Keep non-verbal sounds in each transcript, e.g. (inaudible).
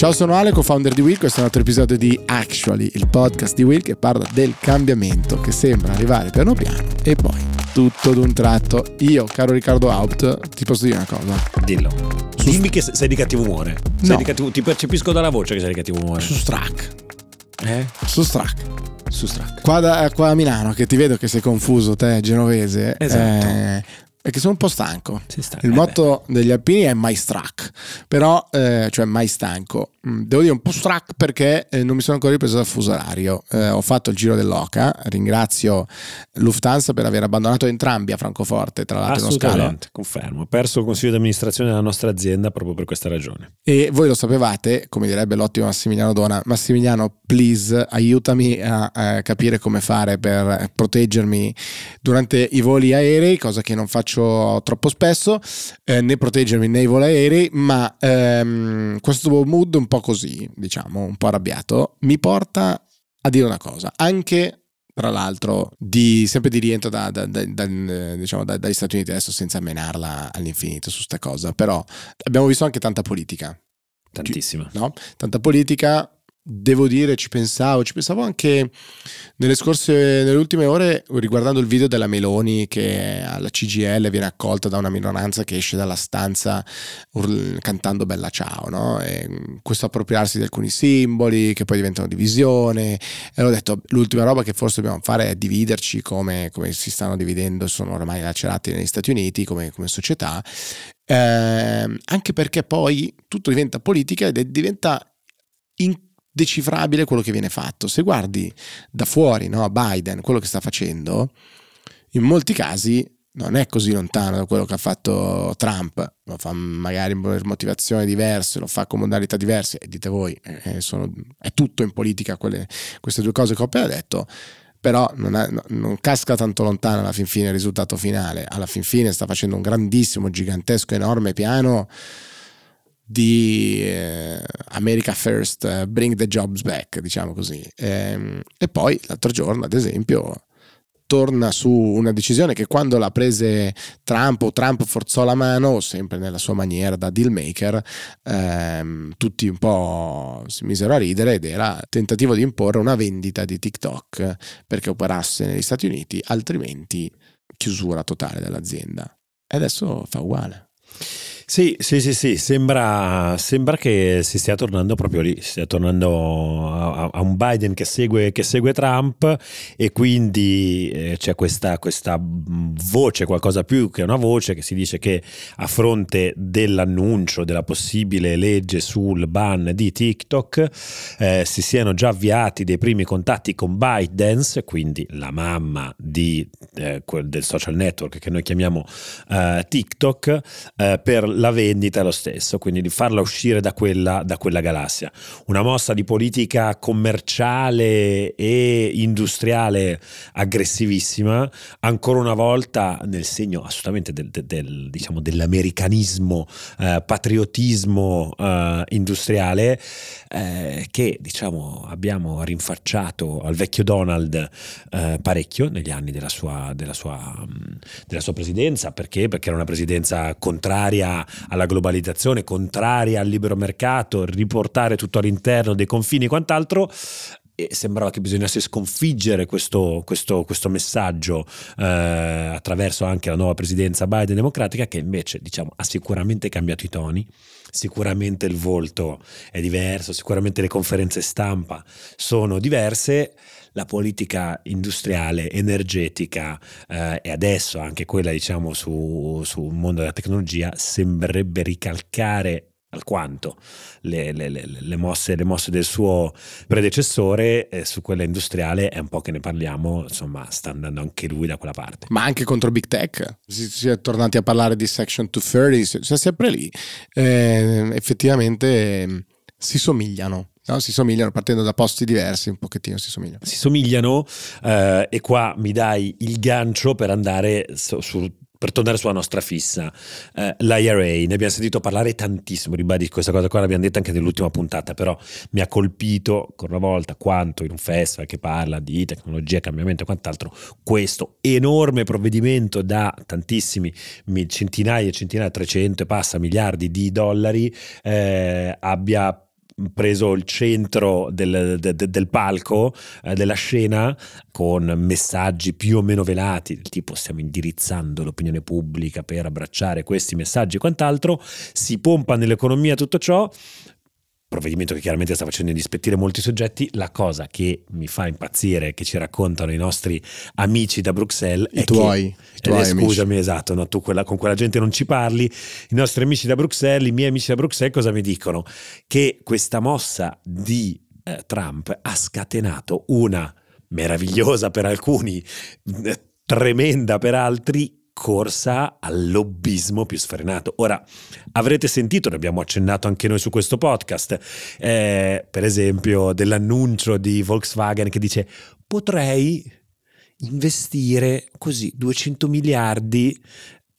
Ciao, sono Ale, co-founder di Will. Questo è un altro episodio di Actually, il podcast di Will che parla del cambiamento che sembra arrivare piano piano e poi tutto d'un tratto. Io, caro Riccardo Haupt, ti posso dire una cosa. Dillo. Dimmi che sei di cattivo umore. Sei No. di cattivo- ti percepisco dalla voce che sei di cattivo umore. Su Strack. Eh? Su Strack. Su Strack. Qua, da- qua a Milano, che ti vedo che sei confuso, te, genovese. Esatto. eh, è che sono un po' stanco. Si sta- Il eh motto degli alpini è mai struck, però, eh, cioè mai stanco. Mm, Devo dire un po' struck perché eh, non mi sono ancora ripreso dal fuso orario. Eh, ho fatto il giro dell'Oca, ringrazio Lufthansa per aver abbandonato entrambi a Francoforte, tra l'altro. Assolutamente, confermo. Ho perso il consiglio di amministrazione della nostra azienda proprio per questa ragione. E voi lo sapevate, come direbbe l'ottimo Massimiliano Dona, Massimiliano, please aiutami a, a capire come fare per proteggermi durante i voli aerei, cosa che non faccio troppo spesso, eh, né proteggermi nei voli aerei, ma ehm, questo mood un po' così, diciamo, un po' arrabbiato, mi porta a dire una cosa, anche tra l'altro di, sempre di rientro da, da- da- diciamo, da- dagli Stati Uniti adesso senza menarla all'infinito su sta cosa però abbiamo visto anche tanta politica Tantissima. no? tanta politica devo dire ci pensavo ci pensavo anche nelle scorse nelle ultime ore riguardando il video della Meloni che alla CGL viene accolta da una minoranza che esce dalla stanza url- cantando Bella Ciao no? mm, questo appropriarsi di alcuni simboli che poi diventano divisione e ho detto l'ultima roba che forse dobbiamo fare è dividerci come, come si stanno dividendo sono ormai lacerati negli Stati Uniti come, come società Ehm, anche perché poi tutto diventa politica ed è- diventa indecifrabile quello che viene fatto. Se guardi da fuori no, Biden, quello che sta facendo, in molti casi non è così lontano da quello che ha fatto Trump, lo fa magari per motivazioni diverse, lo fa con modalità diverse, e dite voi, eh, sono- è tutto in politica quelle- queste due cose che ho appena detto, però non, è- no- non casca tanto lontano alla fin fine il risultato finale, alla fin fine sta facendo un grandissimo, gigantesco, enorme piano di eh, America First, eh, bring the jobs back, diciamo così. Ehm, e poi l'altro giorno, ad esempio, torna su una decisione che quando la prese Trump o Trump forzò la mano, sempre nella sua maniera da deal maker, ehm, tutti un po' si misero a ridere ed era tentativo di imporre una vendita di TikTok perché operasse negli Stati Uniti, altrimenti chiusura totale dell'azienda. E adesso fa uguale. Sì, sì, sì, sì, sembra, sembra che si stia tornando proprio lì, si stia tornando a, a un Biden che segue, che segue Trump e quindi eh, c'è questa, questa mh, voce, qualcosa più che una voce, che si dice che a fronte dell'annuncio della possibile legge sul ban di TikTok eh, si siano già avviati dei primi contatti con ByteDance, quindi la mamma di, eh, del social network che noi chiamiamo eh, TikTok, eh, per la vendita lo stesso, quindi di farla uscire da quella, da quella galassia. Una mossa di politica commerciale e industriale aggressivissima, ancora una volta nel segno assolutamente del, del- del, diciamo, dell'americanismo, eh, patriottismo eh, industriale eh, che diciamo abbiamo rinfacciato al vecchio Donald eh, parecchio negli anni della sua, della sua, della sua presidenza. Perché? Perché era una presidenza contraria alla globalizzazione, contraria al libero mercato, riportare tutto all'interno dei confini e quant'altro. E sembrava che bisognasse sconfiggere questo, questo- questo messaggio eh, attraverso anche la nuova presidenza Biden democratica, che invece diciamo, ha sicuramente cambiato i toni. Sicuramente il volto è diverso, sicuramente le conferenze stampa sono diverse, la politica industriale, energetica eh, e adesso anche quella diciamo su- sul mondo della tecnologia sembrerebbe ricalcare alquanto le, le- le- le mosse, le mosse del suo predecessore eh, su quella industriale è un po' che ne parliamo insomma sta andando anche lui da quella parte ma anche contro Big Tech. Si, si è tornati a parlare di Section 230, si- si è sempre lì. Eh, effettivamente eh, si somigliano, no? si somigliano partendo da posti diversi, un pochettino si somigliano. si somigliano eh, e qua mi dai il gancio per andare su, su- per tornare sulla nostra fissa, eh, l'IRA, ne abbiamo sentito parlare tantissimo, ribadisco questa cosa qua l'abbiamo detta anche nell'ultima puntata, però mi ha colpito ancora una volta quanto in un festival che parla di tecnologia, cambiamento e quant'altro, questo enorme provvedimento da tantissimi mi- centinaia e centinaia, 300 e passa miliardi di dollari, eh, abbia preso il centro del, de, de, del palco, eh, della scena, con messaggi più o meno velati, del tipo stiamo indirizzando l'opinione pubblica per abbracciare questi messaggi e quant'altro, si pompa nell'economia tutto ciò, provvedimento che chiaramente sta facendo indispettire molti soggetti, la cosa che mi fa impazzire, che ci raccontano i nostri amici da Bruxelles, I tuoi, che, i tuoi eh, scusami, esatto, no, tu quella, con quella gente non ci parli, i nostri amici da Bruxelles, i miei amici da Bruxelles cosa mi dicono? Che questa mossa di eh, Trump ha scatenato una meravigliosa per alcuni, eh, tremenda per altri corsa al lobbismo più sfrenato. Ora, avrete sentito, ne abbiamo accennato anche noi su questo podcast, eh, per esempio dell'annuncio di Volkswagen che dice potrei investire così 200 miliardi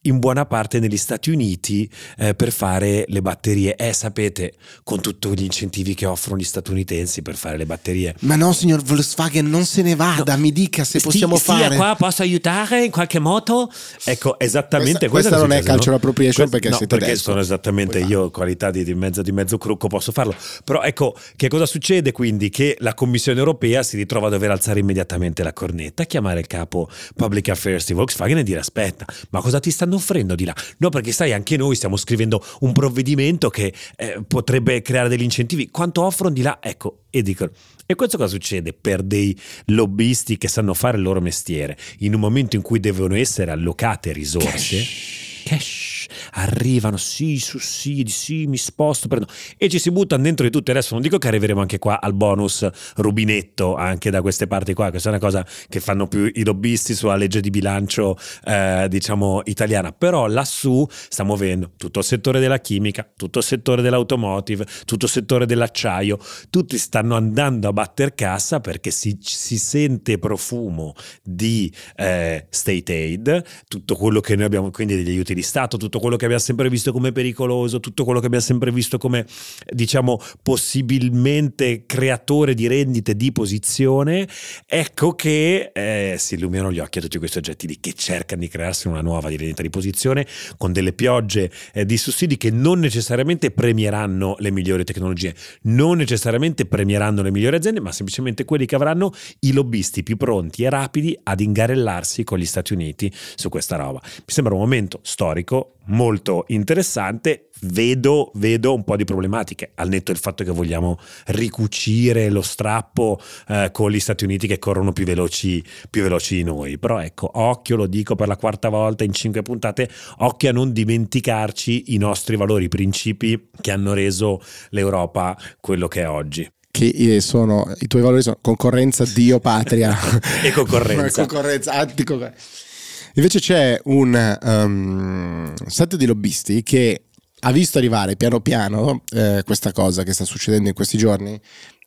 in buona parte negli Stati Uniti eh, per fare le batterie. Eh, sapete, con tutti gli incentivi che offrono gli statunitensi per fare le batterie. Ma no, signor Volkswagen, non se ne vada, no. mi dica se possiamo Sti, fare. qua, posso aiutare in qualche modo? Ecco, esattamente questa, questa non è cultural no? appropriation perché no, siete perché sono esattamente io, qualità di, di, mezzo, di mezzo crucco, posso farlo. Però ecco, che cosa succede quindi? Che la Commissione europea si ritrova a dover alzare immediatamente la cornetta, chiamare il capo Public Affairs di Volkswagen e dire aspetta, ma cosa ti stanno stanno offrendo di là? No, perché sai, anche noi stiamo scrivendo un provvedimento che eh, potrebbe creare degli incentivi. Quanto offrono di là? Ecco, e dicono. E questo cosa succede per dei lobbisti che sanno fare il loro mestiere in un momento in cui devono essere allocate risorse? Cash. Cash arrivano, sì, sussidi, sì, mi sposto, prendo, e ci si buttano dentro di tutto. Adesso non dico che arriveremo anche qua al bonus rubinetto, anche da queste parti qua, questa è una cosa che fanno più i lobbisti sulla legge di bilancio, eh, diciamo, italiana, però lassù sta muovendo tutto il settore della chimica, tutto il settore dell'automotive, tutto il settore dell'acciaio, tutti stanno andando a batter cassa perché si, si sente profumo di eh, state aid, tutto quello che noi abbiamo, quindi degli aiuti di Stato, tutto quello che abbiamo sempre visto come pericoloso, tutto quello che abbiamo sempre visto come, diciamo, possibilmente creatore di rendite di posizione, ecco che eh, si illuminano gli occhi a tutti questi oggetti che cercano di crearsi una nuova di rendita di posizione con delle piogge eh, di sussidi che non necessariamente premieranno le migliori tecnologie, non necessariamente premieranno le migliori aziende, ma semplicemente quelli che avranno i lobbisti più pronti e rapidi ad ingarellarsi con gli Stati Uniti su questa roba. Mi sembra un momento storico molto interessante. Vedo, vedo, un po' di problematiche, al netto del fatto che vogliamo ricucire lo strappo eh, con gli Stati Uniti che corrono più veloci, più veloci di noi. Però ecco, occhio, lo dico per la quarta volta in cinque puntate, occhio a non dimenticarci i nostri valori, i principi che hanno reso l'Europa quello che è oggi che sono i tuoi valori sono concorrenza, Dio, patria (laughs) e concorrenza. (laughs) concorrenza, anticoncorrenza. Invece c'è un um, set di lobbisti che ha visto arrivare piano piano eh, questa cosa che sta succedendo in questi giorni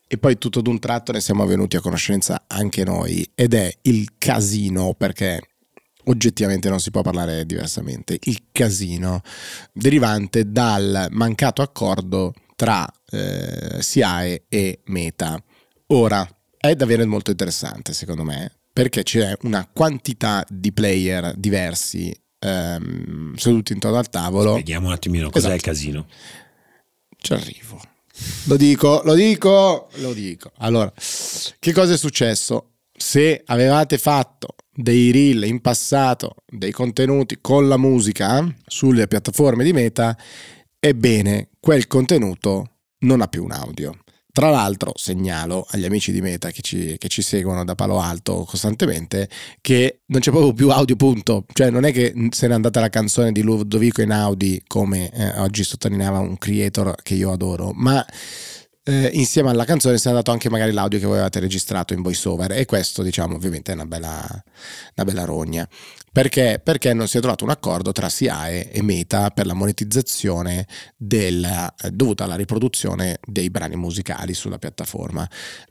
e poi tutto d'un tratto ne siamo venuti a conoscenza anche noi ed è il casino perché oggettivamente non si può parlare diversamente, il casino derivante dal mancato accordo tra eh, SIAE e Meta. Ora, è davvero molto interessante secondo me perché c'è una quantità di player diversi ehm, seduti intorno al tavolo. Vediamo un attimino cos'è esatto. il casino. Ci arrivo. Lo dico, lo dico, lo dico. Allora, che cosa è successo? Se avevate fatto dei reel in passato, dei contenuti con la musica sulle piattaforme di Meta, ebbene, quel contenuto non ha più un audio. Tra l'altro segnalo agli amici di Meta che ci, che ci, seguono da Palo Alto costantemente che non c'è proprio più audio punto, cioè non è che se n'è andata la canzone di Ludovico Einaudi come eh, oggi sottolineava un creator che io adoro, ma eh, insieme alla canzone si è andato anche magari l'audio che voi avevate registrato in voiceover e questo diciamo ovviamente è una bella, una bella rogna. Perché? Perché non si è trovato un accordo tra SIAE e Meta per la monetizzazione del, eh, dovuta alla riproduzione dei brani musicali sulla piattaforma.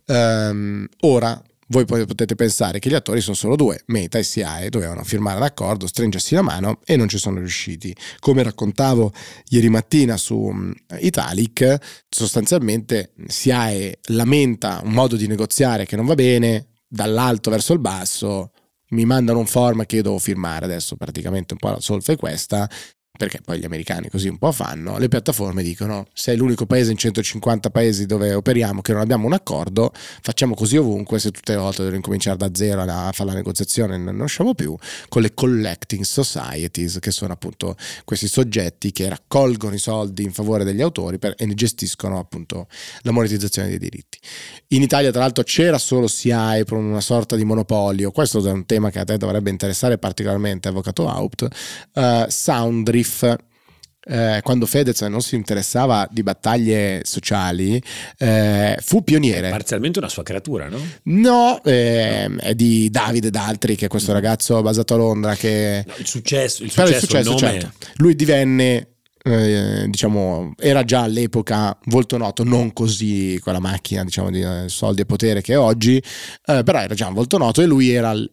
Um, ora voi potete pensare che gli attori sono solo due, Meta e SIAE dovevano firmare l'accordo, stringersi la mano e non ci sono riusciti. Come raccontavo ieri mattina su mm, Italic, sostanzialmente SIAE lamenta un modo di negoziare che non va bene, dall'alto verso il basso, mi mandano un form che io devo firmare adesso praticamente un po' la solfa è questa perché poi gli americani così un po' fanno, le piattaforme dicono se è l'unico paese in 150 paesi dove operiamo che non abbiamo un accordo, facciamo così ovunque, se tutte le volte devo incominciare da zero a fare la negoziazione non usciamo più, con le collecting societies, che sono appunto questi soggetti che raccolgono i soldi in favore degli autori per, e gestiscono appunto la monetizzazione dei diritti. In Italia tra l'altro c'era solo SIAE per una sorta di monopolio, questo è un tema che a te dovrebbe interessare particolarmente, Avvocato Haupt, uh, Soundry Riff eh, quando Fedez non si interessava di battaglie sociali, eh, fu pioniere. È parzialmente una sua creatura, no? No, eh, no. è di Davide D'Altri, che è questo ragazzo basato a Londra. Che... No, il successo, il successo, il successo il certo. Lui divenne. Eh, diciamo era già all'epoca molto noto non così con la macchina diciamo di eh, soldi e potere che è oggi eh, però era già molto noto e lui era il,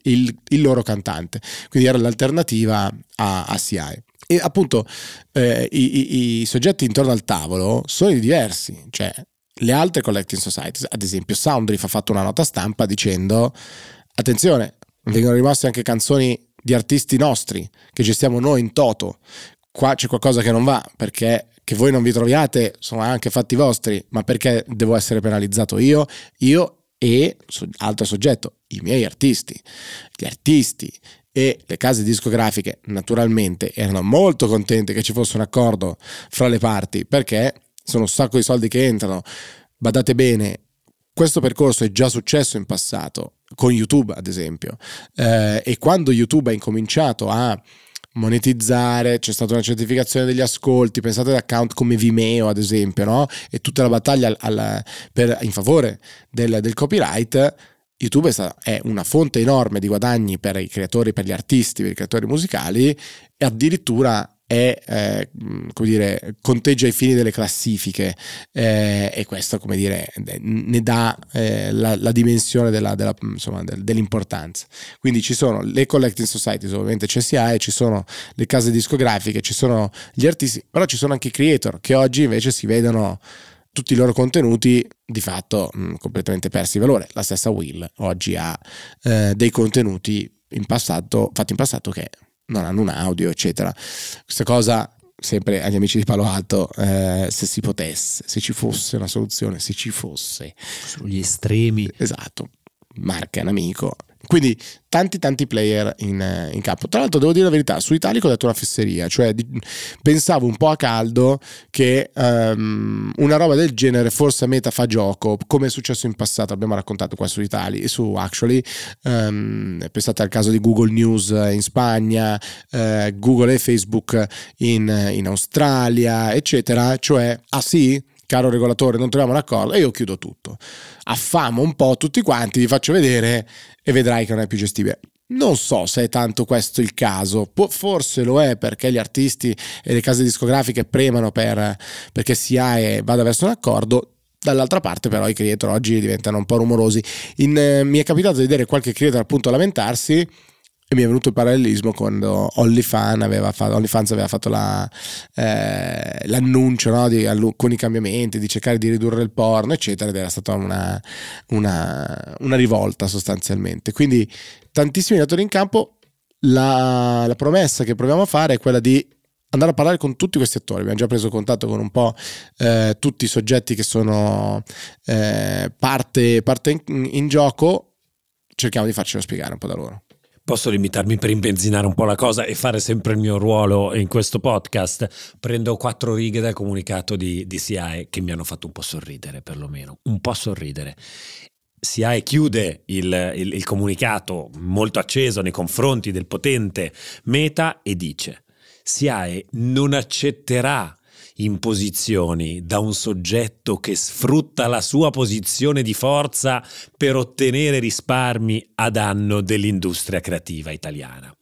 il loro cantante quindi era l'alternativa a, a CI e appunto eh, i, i, i, soggetti intorno al tavolo sono diversi, cioè le altre collecting societies, ad esempio Soundriff ha fatto una nota stampa dicendo attenzione, vengono rimosse anche canzoni di artisti nostri che gestiamo noi in toto, qua c'è qualcosa che non va perché che voi non vi troviate sono anche fatti vostri, ma perché devo essere penalizzato io? Io e altro soggetto, i miei artisti. Gli artisti e le case discografiche naturalmente erano molto contente che ci fosse un accordo fra le parti perché sono un sacco di soldi che entrano. Badate bene, questo percorso è già successo in passato con YouTube ad esempio eh, e quando YouTube ha incominciato a monetizzare, c'è stata una certificazione degli ascolti, pensate ad account come Vimeo ad esempio, no? e tutta la battaglia al, per, in favore del, del copyright, YouTube è una fonte enorme di guadagni per i creatori, per gli artisti, per i creatori musicali e addirittura è, eh, come dire, conteggia i fini delle classifiche eh, e questo, come dire, ne dà eh, la, la, dimensione della, della, insomma, dell'importanza. Quindi ci sono le collecting societies, ovviamente CSI, ci sono le case discografiche, ci sono gli artisti, però ci sono anche i creator che oggi invece si vedono tutti i loro contenuti di fatto mh, completamente persi di valore. La stessa Will oggi ha eh, dei contenuti in passato, fatti in passato che non hanno un audio, eccetera. Questa cosa sempre agli amici di Palo Alto, eh, se si potesse, se ci fosse una soluzione, se ci fosse. Sugli estremi. Esatto. Marca è un amico, quindi tanti tanti player in, eh, in, campo. Tra l'altro devo dire la verità, su Italico ho detto una fesseria, cioè di, pensavo un po' a caldo che um, una roba del genere forse a Meta fa gioco, come è successo in passato, abbiamo raccontato qua su Italy, su Actually, um, pensate al caso di Google News in Spagna, uh, Google e Facebook in, in Australia, eccetera, cioè, ah sì, caro regolatore, non troviamo un accordo e io chiudo tutto. Affamo un po' tutti quanti, vi faccio vedere e vedrai che non è più gestibile. Non so se è tanto questo il caso, forse lo è perché gli artisti e le case discografiche premano per, perché sia e vada verso un accordo, Dall'altra parte però i creator oggi diventano un po' rumorosi. In, eh, mi è capitato di vedere qualche creator appunto lamentarsi e mi è venuto il parallelismo quando OnlyFans aveva fatto, OnlyFans aveva fatto la, eh, l'annuncio no, di alcuni cambiamenti, di cercare di ridurre il porno, eccetera, ed era stata una, una, una rivolta sostanzialmente. Quindi tantissimi datori in campo, la, la promessa che proviamo a fare è quella di andare a parlare con tutti questi attori. Abbiamo già preso contatto con un po' eh, tutti i soggetti che sono eh, parte, parte in, in, gioco. Cerchiamo di farcelo spiegare un po' da loro. Posso limitarmi per imbenzinare un po' la cosa e fare sempre il mio ruolo in questo podcast? Prendo quattro righe dal comunicato di, di SIAE che mi hanno fatto un po' sorridere, perlomeno, un po' sorridere. SIAE chiude il, il, il comunicato molto acceso nei confronti del potente Meta e dice SIAE non accetterà imposizioni da un soggetto che sfrutta la sua posizione di forza per ottenere risparmi a danno dell'industria creativa italiana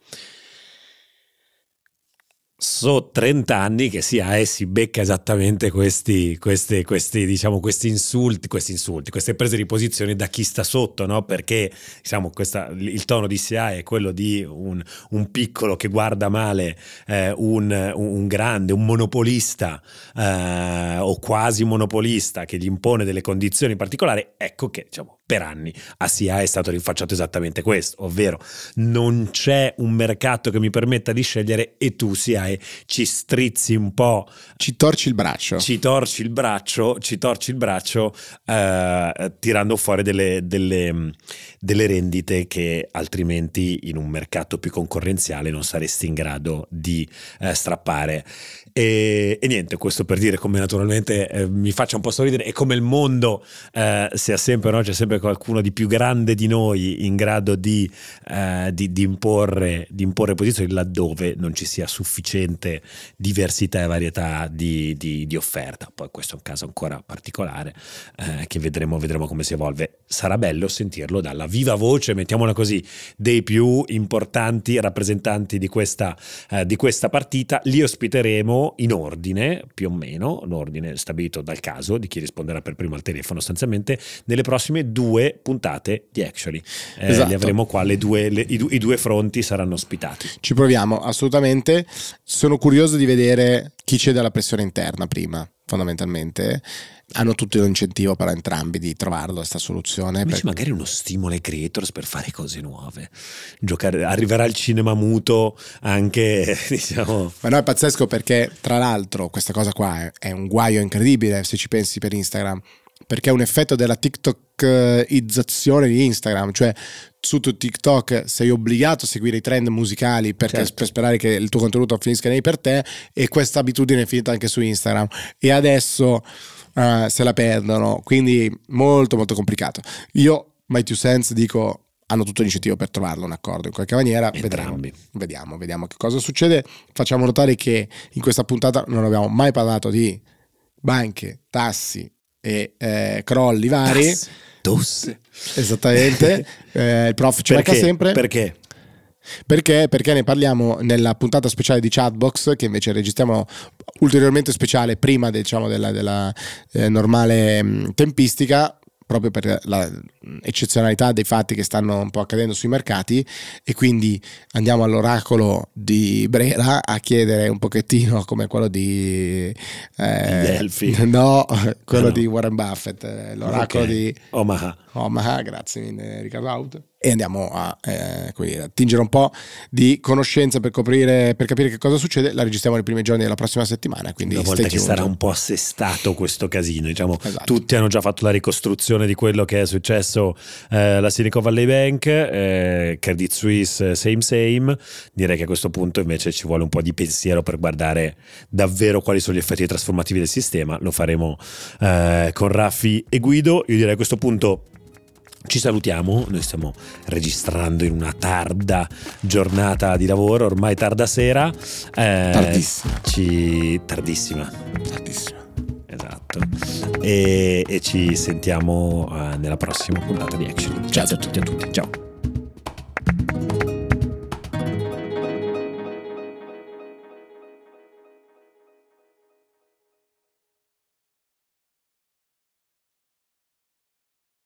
so 30 anni che sia e si becca esattamente questi, questi, questi, diciamo, questi insulti, questi insulti, queste prese di posizione da chi sta sotto, no? perché diciamo, questa, il tono di SIA è quello di un, un piccolo che guarda male eh, un, un, grande, un monopolista eh, o quasi monopolista che gli impone delle condizioni particolari, ecco che diciamo, per anni. A SIA è stato rinfacciato esattamente questo, ovvero non c'è un mercato che mi permetta di scegliere e tu SIAE ci strizzi un po'. Ci torci il braccio. Ci torci il braccio, ci torci il braccio eh, tirando fuori delle, delle, delle rendite che altrimenti in un mercato più concorrenziale non saresti in grado di eh, strappare. E, e, niente, questo per dire come naturalmente eh, mi faccia un po' sorridere e come il mondo eh, sia sempre, no? c'è sempre qualcuno di più grande di noi in grado di, eh, di, di, imporre, di, imporre, posizioni laddove non ci sia sufficiente diversità e varietà di, offerta. Poi questo è un caso ancora particolare eh, che vedremo, vedremo come si evolve. Sarà bello sentirlo dalla viva voce, mettiamola così, dei più importanti rappresentanti di questa, eh, di questa partita. Li ospiteremo in ordine, più o meno, un stabilito dal caso di chi risponderà per primo al telefono, sostanzialmente nelle prossime due puntate di Actually. Eh, esatto. Li avremo qua, le due, le, i, due, i due fronti saranno ospitati. Ci proviamo, assolutamente. Sono curioso di vedere chi c'è dalla pressione interna prima, fondamentalmente hanno tutto l'incentivo per entrambi di trovarlo questa soluzione. Invece per... magari uno stimolo ai creators per fare cose nuove. Giocare, arriverà il cinema muto anche, (laughs) diciamo... Ma no, è pazzesco perché tra l'altro questa cosa qua è, è un guaio incredibile se ci pensi per Instagram perché è un effetto della TikTokizzazione di Instagram, cioè su TikTok sei obbligato a seguire i trend musicali perché, certo. per sperare che il tuo contenuto finisca nei per te e questa abitudine è finita anche su Instagram e adesso uh, se la perdono, quindi molto molto complicato. Io, My Two Cents, dico hanno tutto l'incentivo per trovarlo un accordo in qualche maniera. Vediamo, vediamo, vediamo che cosa succede. Facciamo notare che in questa puntata non abbiamo mai parlato di banche, tassi e eh, crolli vari. Tosse. Esattamente. (laughs) eh, il prof ci becca sempre. Perché? Perché? Perché ne parliamo nella puntata speciale di Chatbox, che invece registriamo ulteriormente speciale prima diciamo, della, della eh, normale mh, mm, tempistica proprio per l'eccezionalità dei fatti che stanno un po' accadendo sui mercati e quindi andiamo all'oracolo di Brera a chiedere un pochettino (laughs) come quello di eh, Delphi (laughs) no, quello ah, no. di Warren Buffett eh, l'oracolo okay. di Omaha Omaha grazie mille Riccardo Out e andiamo a eh, dire, attingere un po' di conoscenza per, coprire, per capire che cosa succede. La registriamo nei primi giorni della prossima settimana. Quindi Una volta che sarà un po' assestato questo casino, diciamo, esatto. tutti hanno già fatto la ricostruzione di quello che è successo eh, alla Silicon Valley Bank, eh, Credit Suisse, same same. Direi che a questo punto invece ci vuole un po' di pensiero per guardare davvero quali sono gli effetti trasformativi del sistema. Lo faremo eh, con Raffi e Guido. Io direi a questo punto ci salutiamo, noi stiamo registrando in una tarda giornata di lavoro, ormai tarda sera. Eh, tardissima. Ci... Tardissima. Tardissima. Esatto. E, e ci sentiamo uh, nella prossima puntata di Action. Ciao a tutti a tutti. Ciao.